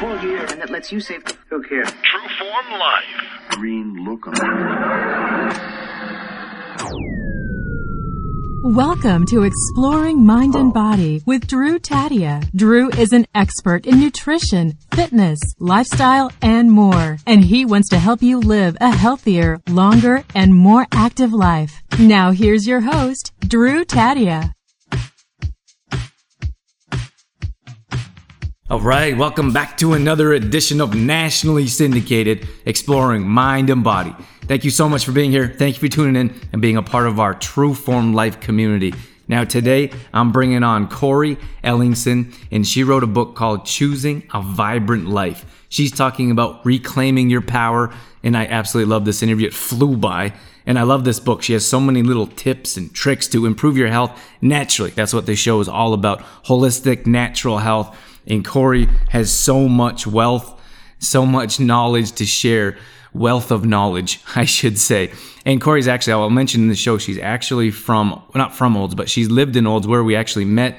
full gear and that lets you save. Who cares? True Form Life. Green lookum. Welcome to Exploring Mind and oh. Body with Drew Tadia. Drew is an expert in nutrition, fitness, lifestyle, and more. And he wants to help you live a healthier, longer, and more active life. Now here's your host, Drew Tadia. All right, welcome back to another edition of nationally syndicated Exploring Mind and Body. Thank you so much for being here. Thank you for tuning in and being a part of our True Form Life community. Now, today I'm bringing on Cori Ellingson, and she wrote a book called Choosing a Vibrant Life. She's talking about reclaiming your power, and I absolutely love this interview. It flew by. And I love this book. She has so many little tips and tricks to improve your health naturally. That's what this show is all about holistic, natural health and Cori has so much wealth, so much knowledge to share. Wealth of knowledge, I should say. And Cori's actually, I'll mention in the show, she's actually from, not from Olds, but she's lived in Olds where we actually met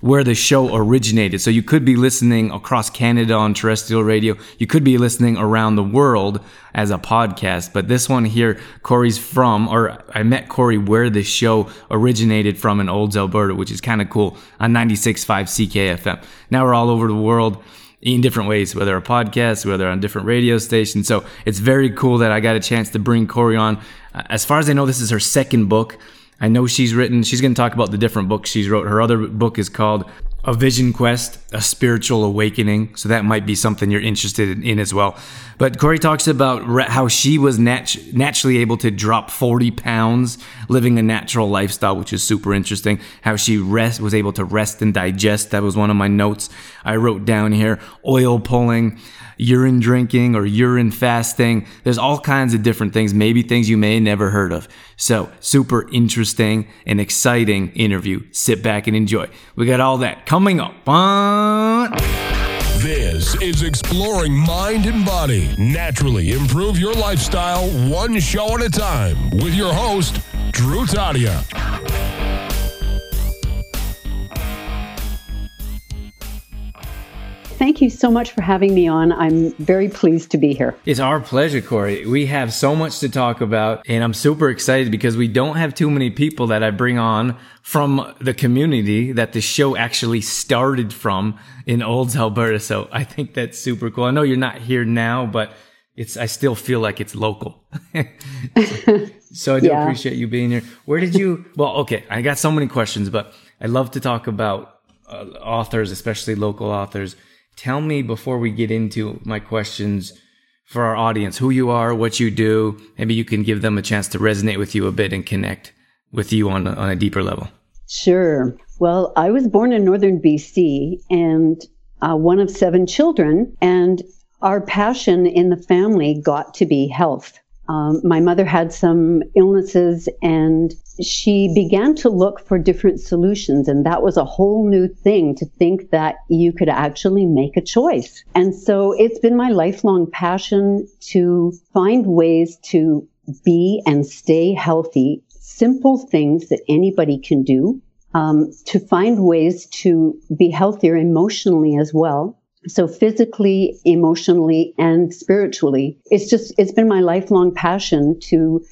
where the show originated. So you could be listening across Canada on terrestrial radio. You could be listening around the world as a podcast. But this one here, Cori's from, or I met Cori where the show originated from in Olds, Alberta, which is kind of cool on 96.5 CKFM. Now we're all over the world in different ways, whether a podcast, whether on different radio stations. So it's very cool that I got a chance to bring Cori on. As far as I know, this is her second book. I know she's written, she's going to talk about the different books she's wrote. Her other book is called A Vision Quest, A Spiritual Awakening. So that might be something you're interested in as well. But Cori talks about how she was nat- naturally able to drop 40 pounds living a natural lifestyle, which is super interesting. How she rest was able to rest and digest. That was one of my notes I wrote down here. Oil pulling urine drinking or urine fasting. There's all kinds of different things, maybe things you may never heard of. So, super interesting and exciting interview. Sit back and enjoy. We got all that coming up. This is Exploring Mind and Body. Naturally improve your lifestyle one show at a time with your host, Drew Tadia. Thank you so much for having me on. I'm very pleased to be here. It's our pleasure, Cori. We have so much to talk about, and I'm super excited because we don't have too many people that I bring on from the community that the show actually started from in Olds, Alberta. So I think that's super cool. I know you're not here now, but it's I still feel like it's local. so I do yeah. appreciate you being here. Where did you? Well, okay, I got so many questions, but I love to talk about uh, authors, especially local authors tell me before we get into my questions for our audience who you are, what you do. Maybe you can give them a chance to resonate with you a bit and connect with you on a, on a deeper level. Sure. Well, I was born in northern BC and uh, one of seven children, and our passion in the family got to be health. Um, my mother had some illnesses and she began to look for different solutions. And that was a whole new thing to think that you could actually make a choice. And so it's been my lifelong passion to find ways to be and stay healthy, simple things that anybody can do, um, to find ways to be healthier emotionally as well so physically, emotionally, and spiritually, it's just, it's been my lifelong passion to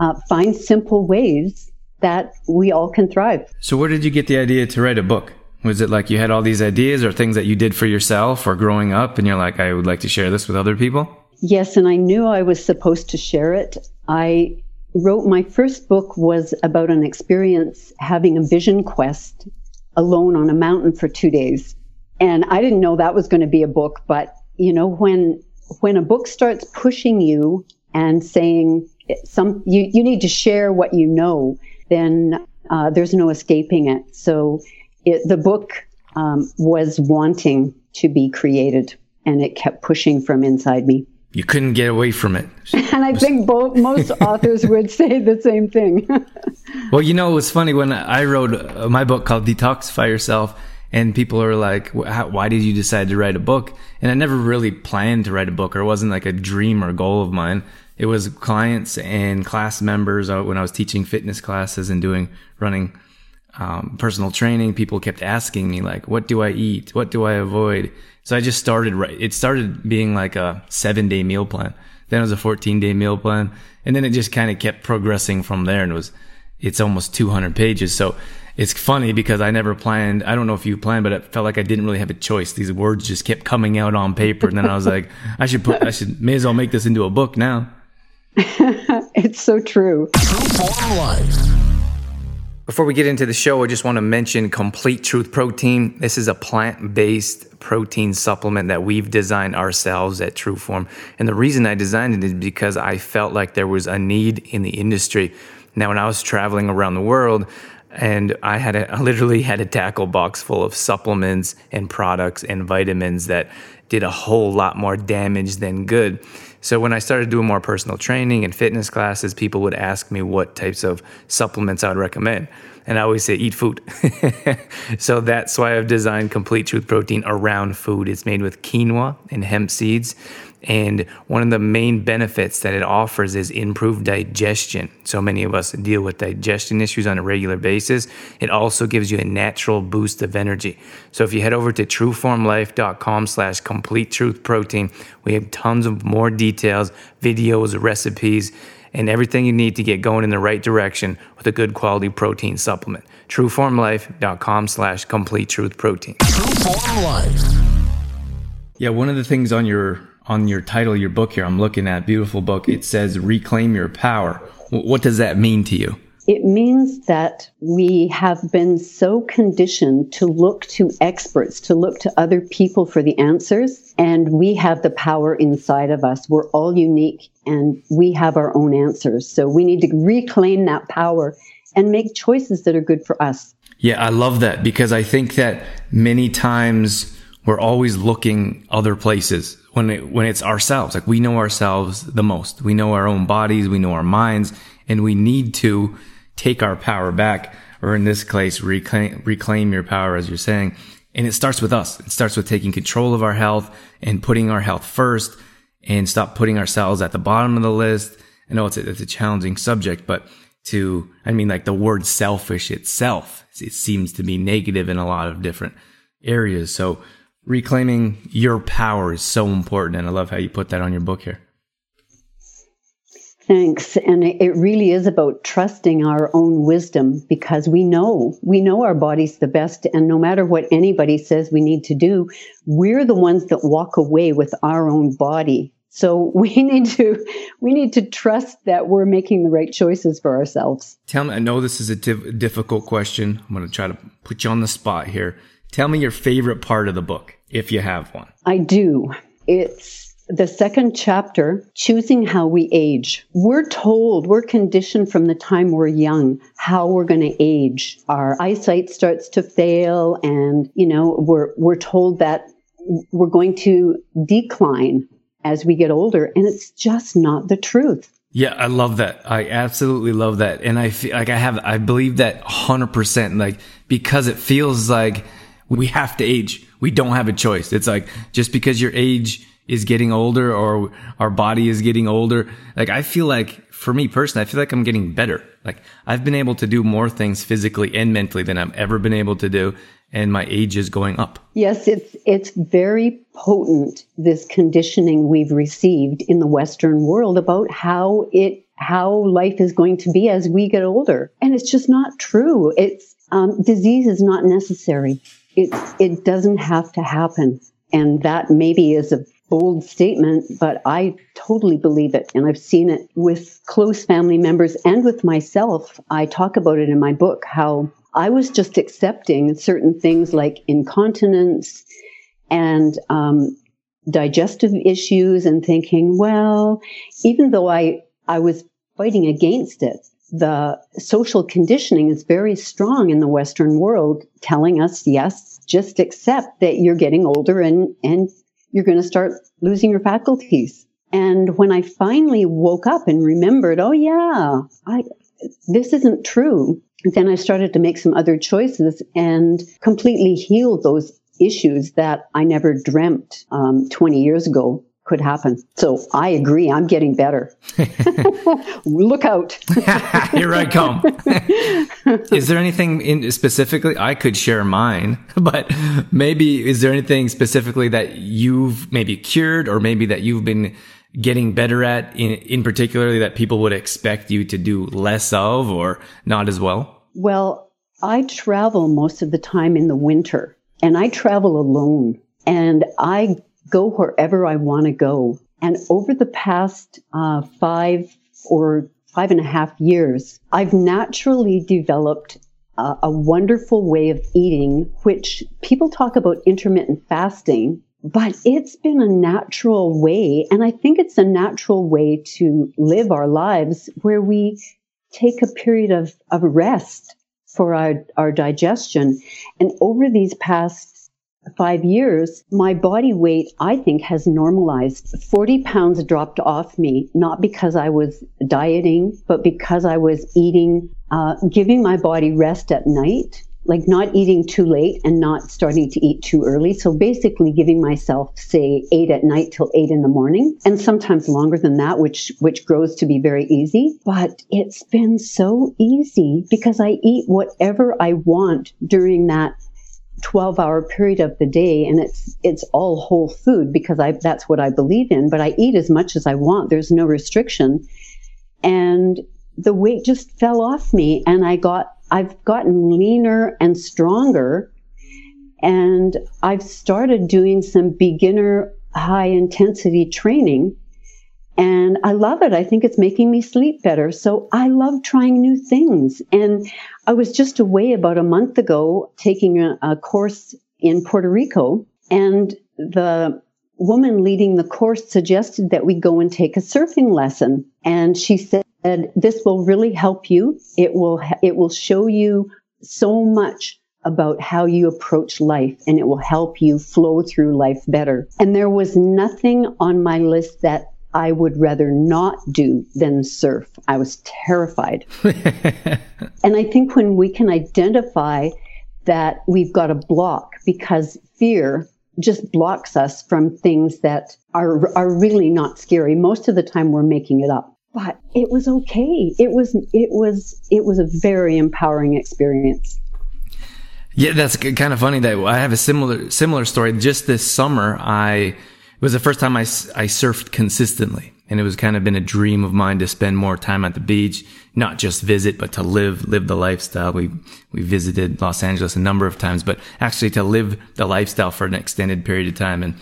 uh, find simple ways that we all can thrive. So where did you get the idea to write a book? Was it like you had all these ideas or things that you did for yourself or growing up and you're like, I would like to share this with other people? Yes, and I knew I was supposed to share it. I wrote my first book was about an experience having a vision quest alone on a mountain for two days. And I didn't know that was going to be a book, but you know, when, when a book starts pushing you and saying some, you, you need to share what you know, then uh, there's no escaping it. So it, the book um, was wanting to be created and it kept pushing from inside me. You couldn't get away from it. and I think both, most authors would say the same thing. well, you know, it was funny when I wrote uh, my book called Detoxify Yourself and people are like, why did you decide to write a book? And I never really planned to write a book or it wasn't like a dream or goal of mine. It was clients and class members uh, when I was teaching fitness classes and doing running um, personal training, people kept asking me like, what do I eat? What do I avoid? So I just started, it started being like a seven day meal plan. Then it was a 14 day meal plan. And then it just kind of kept progressing from there and it was, it's almost 200 pages. So it's funny because I never planned. I don't know if you planned, but it felt like I didn't really have a choice. These words just kept coming out on paper. And then I was like, I should put, I should, may as well make this into a book now. it's so true. Before we get into the show, I just want to mention Complete Truth Protein. This is a plant based protein supplement that we've designed ourselves at Trueform. And the reason I designed it is because I felt like there was a need in the industry. Now, when I was traveling around the world, and I had a, I literally had a tackle box full of supplements and products and vitamins that did a whole lot more damage than good. So when I started doing more personal training and fitness classes, people would ask me what types of supplements I would recommend. And I always say, eat food. so that's why I've designed Complete Truth Protein around food. It's made with quinoa and hemp seeds. And one of the main benefits that it offers is improved digestion. So many of us deal with digestion issues on a regular basis. It also gives you a natural boost of energy. So if you head over to trueformlife.com slash complete truth protein, we have tons of more details, videos, recipes, and everything you need to get going in the right direction with a good quality protein supplement. Trueformlife.com slash complete truth protein. Trueform Life. Yeah, one of the things on your on your title, your book here, I'm looking at, beautiful book, it says reclaim your power. What does that mean to you? It means that we have been so conditioned to look to experts, to look to other people for the answers, and we have the power inside of us. We're all unique and we have our own answers. So we need to reclaim that power and make choices that are good for us. Yeah, I love that because I think that many times we're always looking other places when it, when it's ourselves. Like we know ourselves the most. We know our own bodies. We know our minds and we need to take our power back or in this case, reclaim, reclaim your power, as you're saying. And it starts with us. It starts with taking control of our health and putting our health first and stop putting ourselves at the bottom of the list. I know it's a, it's a challenging subject, but to, I mean, like the word selfish itself, it seems to be negative in a lot of different areas. So reclaiming your power is so important. And I love how you put that on your book here. Thanks. And it really is about trusting our own wisdom because we know, we know our bodies the best. And no matter what anybody says we need to do, we're the ones that walk away with our own body. So we need to, we need to trust that we're making the right choices for ourselves. Tell me, I know this is a difficult question. I'm going to try to put you on the spot here. Tell me your favorite part of the book, if you have one. I do. It's the second chapter, choosing how we age. We're told, we're conditioned from the time we're young how we're going to age. Our eyesight starts to fail and, you know, we're, we're told that we're going to decline as we get older and it's just not the truth. Yeah, I love that. I absolutely love that. And I feel like I have, I believe that 100%, like, because it feels like we have to age. We don't have a choice. It's like, just because your age is getting older or our body is getting older. Like I feel like for me personally, I feel like I'm getting better. Like I've been able to do more things physically and mentally than I've ever been able to do. And my age is going up. Yes, it's, it's very potent, this conditioning we've received in the Western world about how it, how life is going to be as we get older. And it's just not true. It's, um, disease is not necessary. It, it doesn't have to happen. And that maybe is a bold statement, but I totally believe it. And I've seen it with close family members and with myself. I talk about it in my book how I was just accepting certain things like incontinence and um, digestive issues and thinking, well, even though I, I was fighting against it, the social conditioning is very strong in the Western world, telling us, yes, just accept that you're getting older and, and you're going to start losing your faculties. And when I finally woke up and remembered, oh yeah, I, this isn't true. Then I started to make some other choices and completely heal those issues that I never dreamt um, 20 years ago could happen. So I agree. I'm getting better. Look out. Here I come. is there anything in specifically? I could share mine, but maybe is there anything specifically that you've maybe cured or maybe that you've been getting better at in, in particularly that people would expect you to do less of or not as well? Well, I travel most of the time in the winter and I travel alone and I go wherever I want to go. And over the past uh, five or five and a half years, I've naturally developed a wonderful way of eating, which people talk about intermittent fasting, but it's been a natural way. And I think it's a natural way to live our lives where we take a period of, of rest for our, our digestion. And over these past five years, my body weight, I think, has normalized. 40 pounds dropped off me, not because I was dieting, but because I was eating, uh, giving my body rest at night, like not eating too late and not starting to eat too early. So basically giving myself, say, eight at night till eight in the morning, and sometimes longer than that, which, which grows to be very easy. But it's been so easy because I eat whatever I want during that 12 hour period of the day and it's it's all whole food because I that's what I believe in but I eat as much as I want. There's no restriction. And the weight just fell off me and I got I've gotten leaner and stronger and I've started doing some beginner high intensity training and I love it. I think it's making me sleep better. So I love trying new things. And I was just away about a month ago taking a, a course in Puerto Rico and the woman leading the course suggested that we go and take a surfing lesson. And she said, this will really help you. It will, it will show you so much about how you approach life and it will help you flow through life better. And there was nothing on my list that I would rather not do than surf. I was terrified. and I think when we can identify that we've got a block because fear just blocks us from things that are are really not scary. Most of the time we're making it up. But it was okay. It was it was it was a very empowering experience. Yeah, that's kind of funny that I have a similar similar story. Just this summer, I it was the first time I, I surfed consistently. And it was kind of been a dream of mine to spend more time at the beach, not just visit, but to live, live the lifestyle. We, we visited Los Angeles a number of times, but actually to live the lifestyle for an extended period of time. And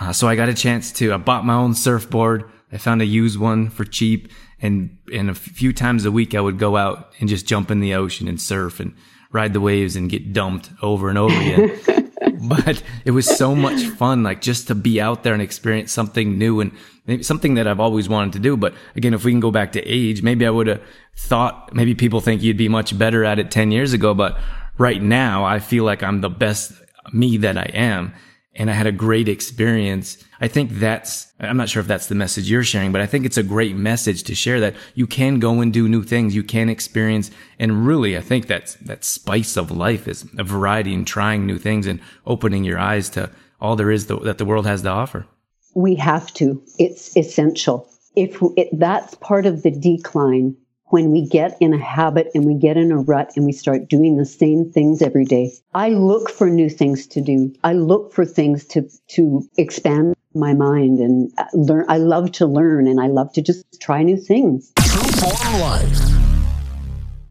uh, so I got a chance to, I bought my own surfboard. I found a used one for cheap. And, and a few times a week I would go out and just jump in the ocean and surf and ride the waves and get dumped over and over again. but it was so much fun, like just to be out there and experience something new and maybe something that I've always wanted to do. But again, if we can go back to age, maybe I would have thought, maybe people think you'd be much better at it 10 years ago. But right now, I feel like I'm the best me that I am and I had a great experience. I think that's, I'm not sure if that's the message you're sharing, but I think it's a great message to share that you can go and do new things. You can experience. And really, I think that's, that spice of life is a variety and trying new things and opening your eyes to all there is that the world has to offer. We have to. It's essential. If it, that's part of the decline, when we get in a habit and we get in a rut and we start doing the same things every day. I look for new things to do. I look for things to, to expand my mind and uh, learn. I love to learn and I love to just try new things.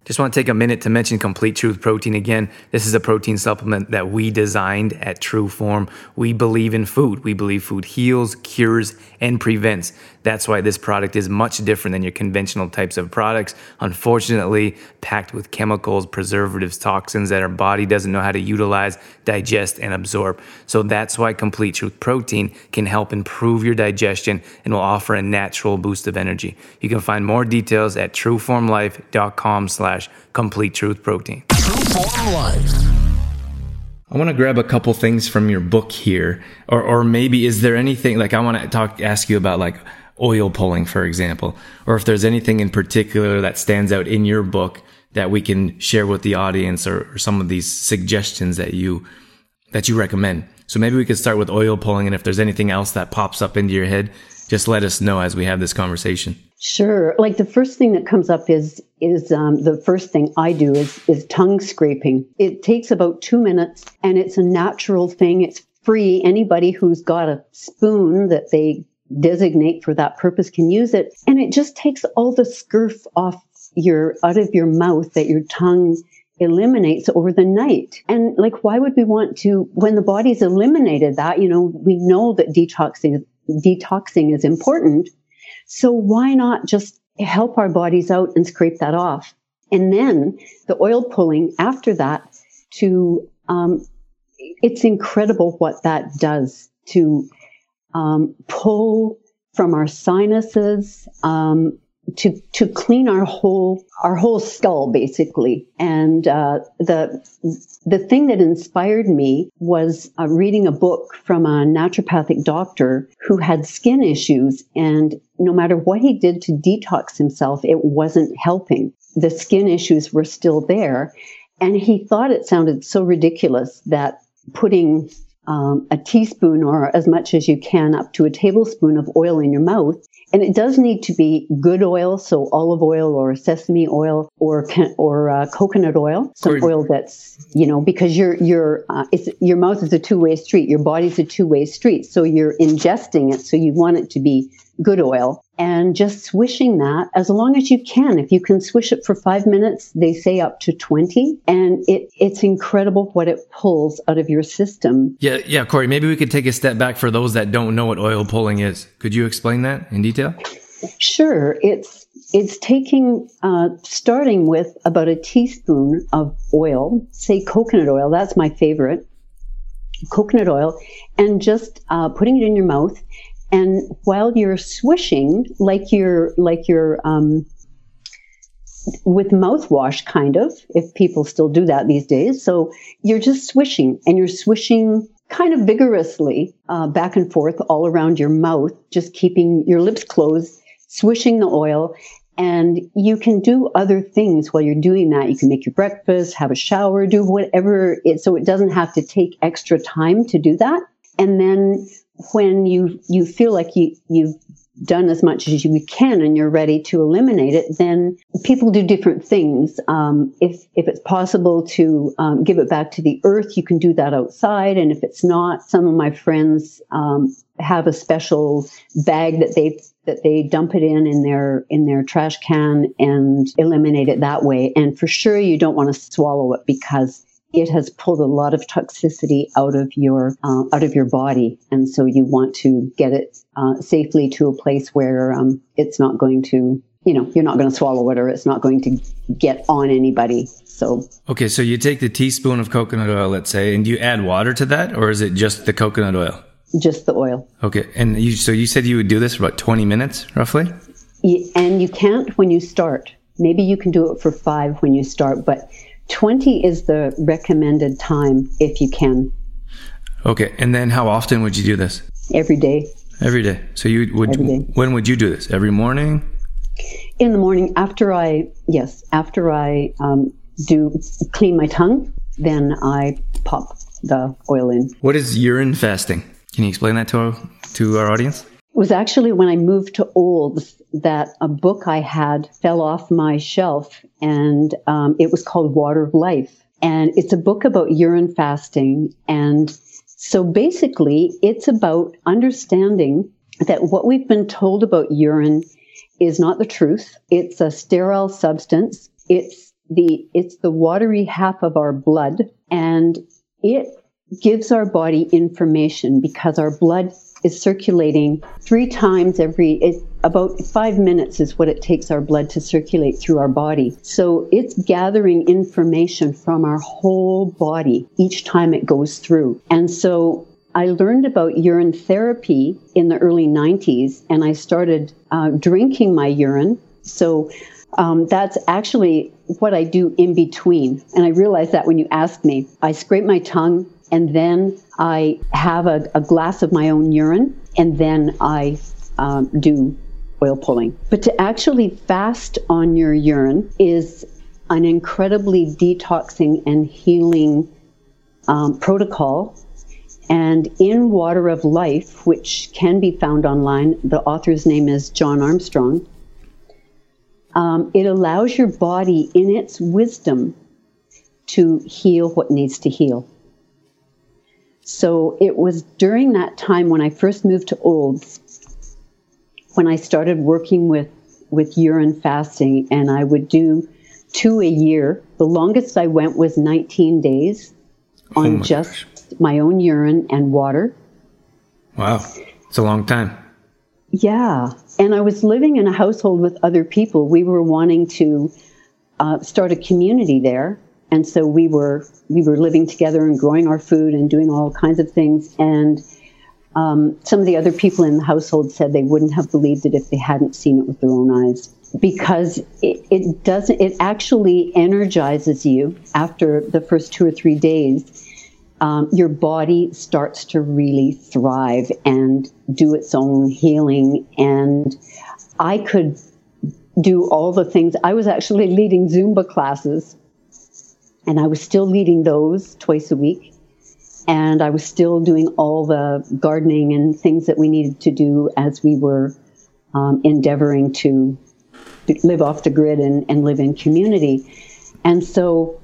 Just want to take a minute to mention Complete Truth Protein again. This is a protein supplement that we designed at True Form. We believe in food. We believe food heals, cures, and prevents. That's why this product is much different than your conventional types of products. Unfortunately, packed with chemicals, preservatives, toxins that our body doesn't know how to utilize, digest, and absorb. So that's why Complete Truth Protein can help improve your digestion and will offer a natural boost of energy. You can find more details at trueformlife.com slash complete truth protein. I want to grab a couple things from your book here, or or maybe is there anything like I want to talk ask you about like oil pulling, for example, or if there's anything in particular that stands out in your book that we can share with the audience, or, or some of these suggestions that you that you recommend. So maybe we could start with oil pulling, and if there's anything else that pops up into your head, just let us know as we have this conversation. Sure. Like the first thing that comes up is is um, the first thing I do is is tongue scraping. It takes about two minutes, and it's a natural thing. It's free. Anybody who's got a spoon that they designate for that purpose can use it, and it just takes all the scurf off your out of your mouth that your tongue eliminates over the night. And like, why would we want to, when the body's eliminated that, you know, we know that detoxing, detoxing is important. So why not just help our bodies out and scrape that off? And then the oil pulling after that to, um, it's incredible what that does to um, pull from our sinuses, um, to to clean our whole our whole skull basically. And uh, the the thing that inspired me was uh, reading a book from a naturopathic doctor who had skin issues and no matter what he did to detox himself it wasn't helping. The skin issues were still there. And he thought it sounded so ridiculous that putting um, a teaspoon or as much as you can up to a tablespoon of oil in your mouth. And it does need to be good oil, so olive oil or sesame oil or or uh, coconut oil, some oil that's you know because your your uh, it's your mouth is a two way street, your body's a two way street, so you're ingesting it, so you want it to be good oil and just swishing that as long as you can. If you can swish it for five minutes, they say up to 20 and it, it's incredible what it pulls out of your system. Yeah. Yeah. Cori, maybe we could take a step back for those that don't know what oil pulling is. Could you explain that in detail? Sure. It's, it's taking, uh, starting with about a teaspoon of oil, say coconut oil. That's my favorite coconut oil and just uh, putting it in your mouth and while you're swishing, like you're like you're um, with mouthwash, kind of, if people still do that these days. So you're just swishing, and you're swishing kind of vigorously uh, back and forth all around your mouth, just keeping your lips closed, swishing the oil. And you can do other things while you're doing that. You can make your breakfast, have a shower, do whatever it, so it doesn't have to take extra time to do that. And then when you you feel like you you've done as much as you can and you're ready to eliminate it, then people do different things. Um, if if it's possible to um, give it back to the earth, you can do that outside. And if it's not, some of my friends um, have a special bag that they that they dump it in in their in their trash can and eliminate it that way. And for sure, you don't want to swallow it because it has pulled a lot of toxicity out of your uh, out of your body, and so you want to get it uh, safely to a place where um, it's not going to, you know, you're not going to swallow it or it's not going to get on anybody. So okay, so you take the teaspoon of coconut oil, let's say, and you add water to that, or is it just the coconut oil? Just the oil. Okay, and you so you said you would do this for about 20 minutes, roughly. And you can't when you start. Maybe you can do it for five when you start, but 20 is the recommended time if you can. Okay. And then how often would you do this? Every day. Every day. So you would, when would you do this? Every morning? In the morning after I, yes, after I um, do clean my tongue, then I pop the oil in. What is urine fasting? Can you explain that to our, to our audience? It was actually when I moved to Olds that a book I had fell off my shelf, and um, it was called Water of Life. And it's a book about urine fasting. And so basically, it's about understanding that what we've been told about urine is not the truth. It's a sterile substance. It's the it's the watery half of our blood, and it gives our body information because our blood is circulating three times every it, about five minutes is what it takes our blood to circulate through our body. So it's gathering information from our whole body each time it goes through. And so I learned about urine therapy in the early 90s and I started uh, drinking my urine. So um, that's actually what I do in between. And I realized that when you asked me, I scrape my tongue and then I have a, a glass of my own urine, and then I um, do oil pulling. But to actually fast on your urine is an incredibly detoxing and healing um, protocol. And in Water of Life, which can be found online, the author's name is John Armstrong. Um, it allows your body, in its wisdom, to heal what needs to heal. So it was during that time when I first moved to Olds, when I started working with, with urine fasting, and I would do two a year. The longest I went was 19 days on oh just gosh. my own urine and water. Wow, it's a long time. Yeah. And I was living in a household with other people. We were wanting to uh, start a community there. And so we were we were living together and growing our food and doing all kinds of things. And um, some of the other people in the household said they wouldn't have believed it if they hadn't seen it with their own eyes because it, it doesn't it actually energizes you after the first two or three days um, your body starts to really thrive and do its own healing. And I could do all the things. I was actually leading Zumba classes, and I was still leading those twice a week. And I was still doing all the gardening and things that we needed to do as we were um, endeavoring to live off the grid and, and live in community. And so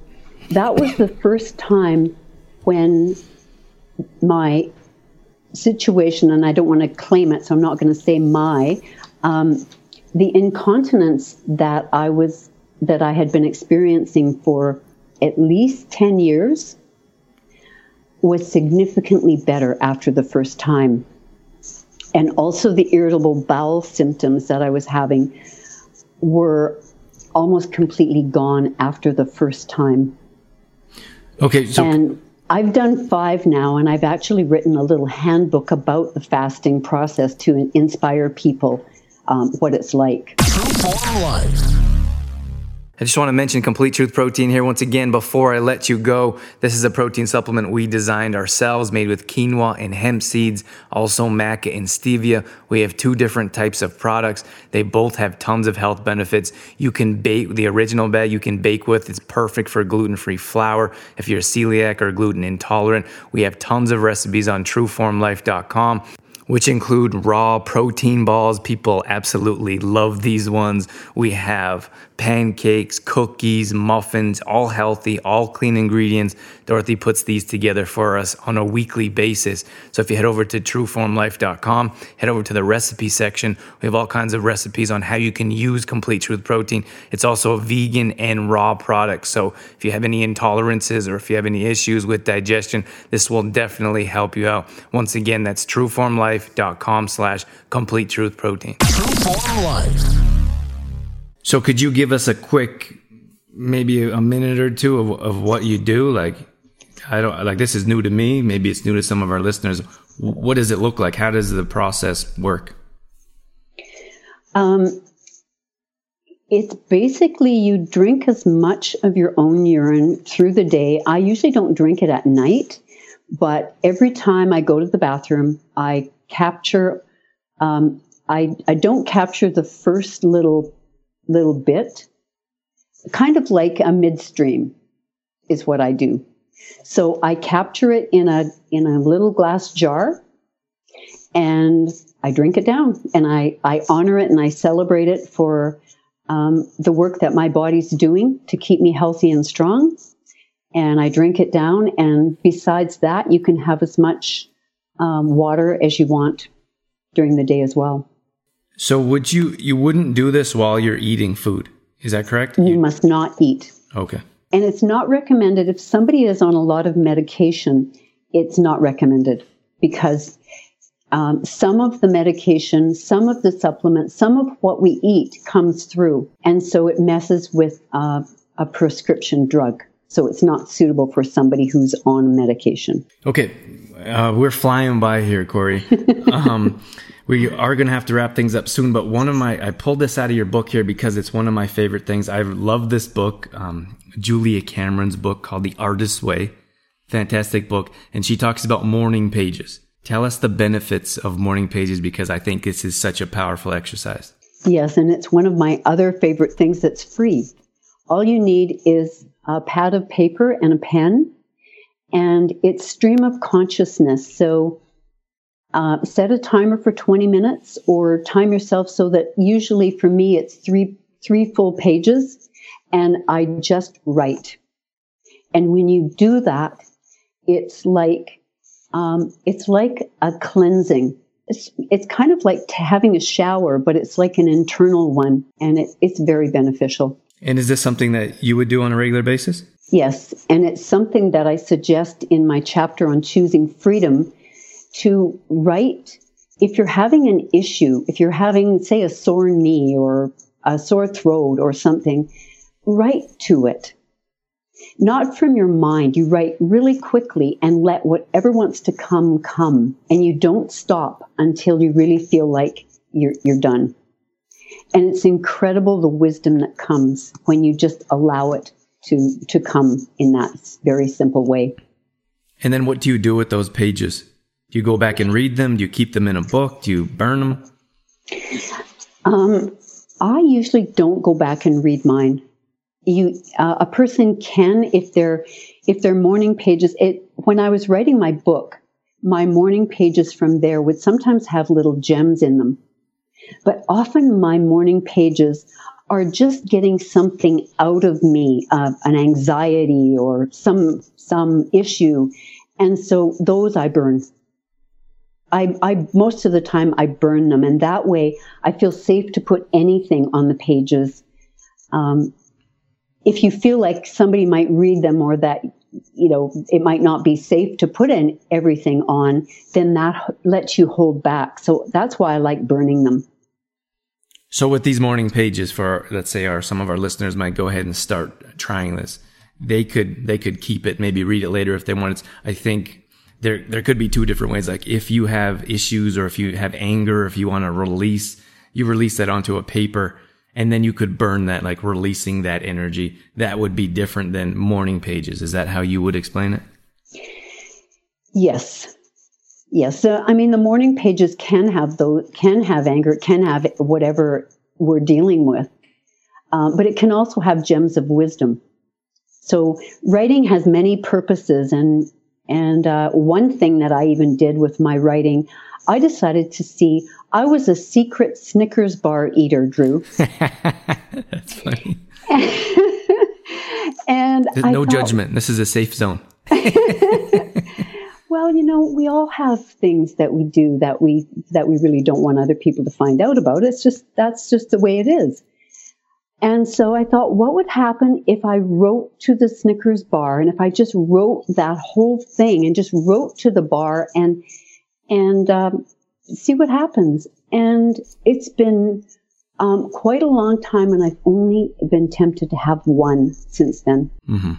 that was the first time when my situation, and I don't want to claim it, so I'm not going to say my, um, the incontinence that I was that I had been experiencing for at least 10 years was significantly better after the first time. And also the irritable bowel symptoms that I was having were almost completely gone after the first time. Okay, so and I've done five now, and I've actually written a little handbook about the fasting process to inspire people um, what it's like. True form life. I just want to mention Complete Truth Protein here once again before I let you go. This is a protein supplement we designed ourselves, made with quinoa and hemp seeds, also maca and stevia. We have two different types of products. They both have tons of health benefits. You can bake the original bag you can bake with. It's perfect for gluten-free flour. If you're celiac or gluten intolerant, we have tons of recipes on trueformlife.com which include raw protein balls. People absolutely love these ones. We have pancakes, cookies, muffins, all healthy, all clean ingredients. Dorothy puts these together for us on a weekly basis. So if you head over to trueformlife.com, head over to the recipe section. We have all kinds of recipes on how you can use Complete Truth Protein. It's also a vegan and raw product. So if you have any intolerances or if you have any issues with digestion, this will definitely help you out. Once again, that's trueformlife.com slash complete truth protein. Trueform Life. So could you give us a quick, maybe a minute or two of, of what you do? Like, I don't like this is new to me. Maybe it's new to some of our listeners. What does it look like? How does the process work? Um, it's basically you drink as much of your own urine through the day. I usually don't drink it at night, but every time I go to the bathroom, I capture. Um, I I don't capture the first little little bit, kind of like a midstream is what I do. So I capture it in a in a little glass jar and I drink it down and I, I honor it and I celebrate it for um, the work that my body's doing to keep me healthy and strong. And I drink it down. And besides that, you can have as much um, water as you want during the day as well. So would you you wouldn't do this while you're eating food? Is that correct? You, you must not eat. Okay. And it's not recommended if somebody is on a lot of medication, it's not recommended because um, some of the medication, some of the supplements, some of what we eat comes through. And so it messes with uh, a prescription drug. So it's not suitable for somebody who's on medication. Okay. Uh, we're flying by here, Cori. Um, we are going to have to wrap things up soon, but one of my, I pulled this out of your book here because it's one of my favorite things. I love this book, um, Julia Cameron's book called The Artist's Way. Fantastic book. And she talks about morning pages. Tell us the benefits of morning pages because I think this is such a powerful exercise. Yes, and it's one of my other favorite things that's free. All you need is a pad of paper and a pen and it's stream of consciousness. So uh, set a timer for 20 minutes or time yourself so that usually for me it's three three full pages and I just write. And when you do that, it's like um, it's like a cleansing. It's, it's kind of like having a shower, but it's like an internal one, and it, it's very beneficial. And is this something that you would do on a regular basis? Yes, and it's something that I suggest in my chapter on choosing freedom to write. If you're having an issue, if you're having, say, a sore knee or a sore throat or something, write to it. Not from your mind. You write really quickly and let whatever wants to come, come. And you don't stop until you really feel like you're, you're done. And it's incredible the wisdom that comes when you just allow it to, to come in that very simple way. And then what do you do with those pages? Do you go back and read them? Do you keep them in a book? Do you burn them? Um, I usually don't go back and read mine. You, uh, a person can if they're if their morning pages. It when I was writing my book, my morning pages from there would sometimes have little gems in them, but often my morning pages are just getting something out of me, uh, an anxiety or some some issue, and so those I burn. I, I most of the time I burn them, and that way I feel safe to put anything on the pages. Um, if you feel like somebody might read them or that you know it might not be safe to put in everything on, then that lets you hold back. So that's why I like burning them. So with these morning pages for let's say our some of our listeners might go ahead and start trying this. They could they could keep it, maybe read it later if they wanted. I think there there could be two different ways. Like if you have issues or if you have anger, if you want to release, you release that onto a paper and then you could burn that, like releasing that energy. That would be different than morning pages. Is that how you would explain it? Yes. Yes. Uh, I mean, the morning pages can have those, can have anger, can have whatever we're dealing with, um, but it can also have gems of wisdom. So writing has many purposes, and and uh, one thing that I even did with my writing, I decided to see. I was a secret Snickers bar eater, Drew. That's funny. and no thought, judgment. This is a safe zone. well, you know, we all have things that we do that we that we really don't want other people to find out about. It's just that's just the way it is. And so I thought, what would happen if I wrote to the Snickers bar and if I just wrote that whole thing and just wrote to the bar and and um, see what happens? And it's been um, quite a long time, and I've only been tempted to have one since then. Mm-hmm.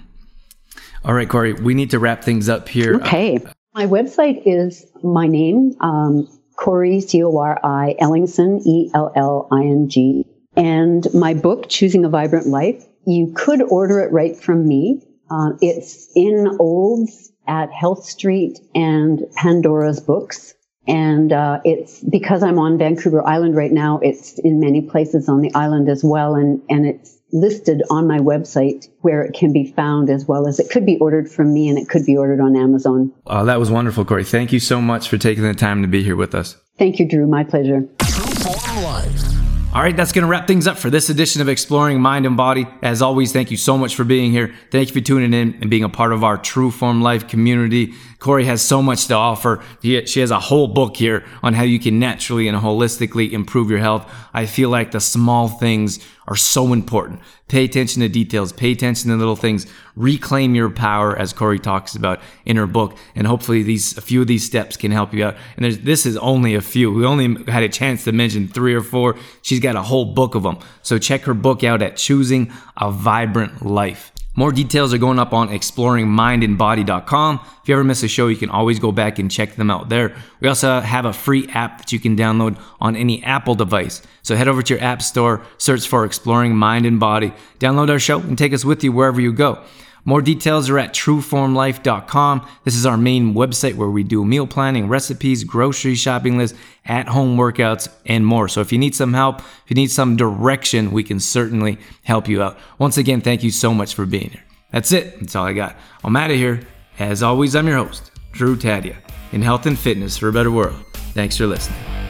All right, Cori, we need to wrap things up here. Okay. Uh, my website is my name, um, Cori, C O R I, Ellingson, E L L I N G and my book, Choosing a Vibrant Life. You could order it right from me. Uh, it's in Olds at Health Street and Pandora's Books. And uh, it's because I'm on Vancouver Island right now, it's in many places on the island as well. And, and it's listed on my website where it can be found as well as it could be ordered from me and it could be ordered on Amazon. Oh, that was wonderful, Cori. Thank you so much for taking the time to be here with us. Thank you, Drew. My pleasure. All right, that's going to wrap things up for this edition of Exploring Mind and Body. As always, thank you so much for being here. Thank you for tuning in and being a part of our True Form Life community. Cori has so much to offer. She has a whole book here on how you can naturally and holistically improve your health. I feel like the small things are so important. Pay attention to details, pay attention to little things, reclaim your power as Cori talks about in her book. And hopefully these, a few of these steps can help you out. And this is only a few. We only had a chance to mention three or four. She's got a whole book of them. So check her book out at choosing a vibrant life. More details are going up on exploringmindandbody.com. If you ever miss a show, you can always go back and check them out there. We also have a free app that you can download on any Apple device. So head over to your app store, search for Exploring Mind and Body, download our show, and take us with you wherever you go. More details are at trueformlife.com. This is our main website where we do meal planning, recipes, grocery shopping lists, at home workouts, and more. So if you need some help, if you need some direction, we can certainly help you out. Once again, thank you so much for being here. That's it. That's all I got. I'm out of here As always, I'm your host, Drew Tadia, in health and fitness for a better world. Thanks for listening.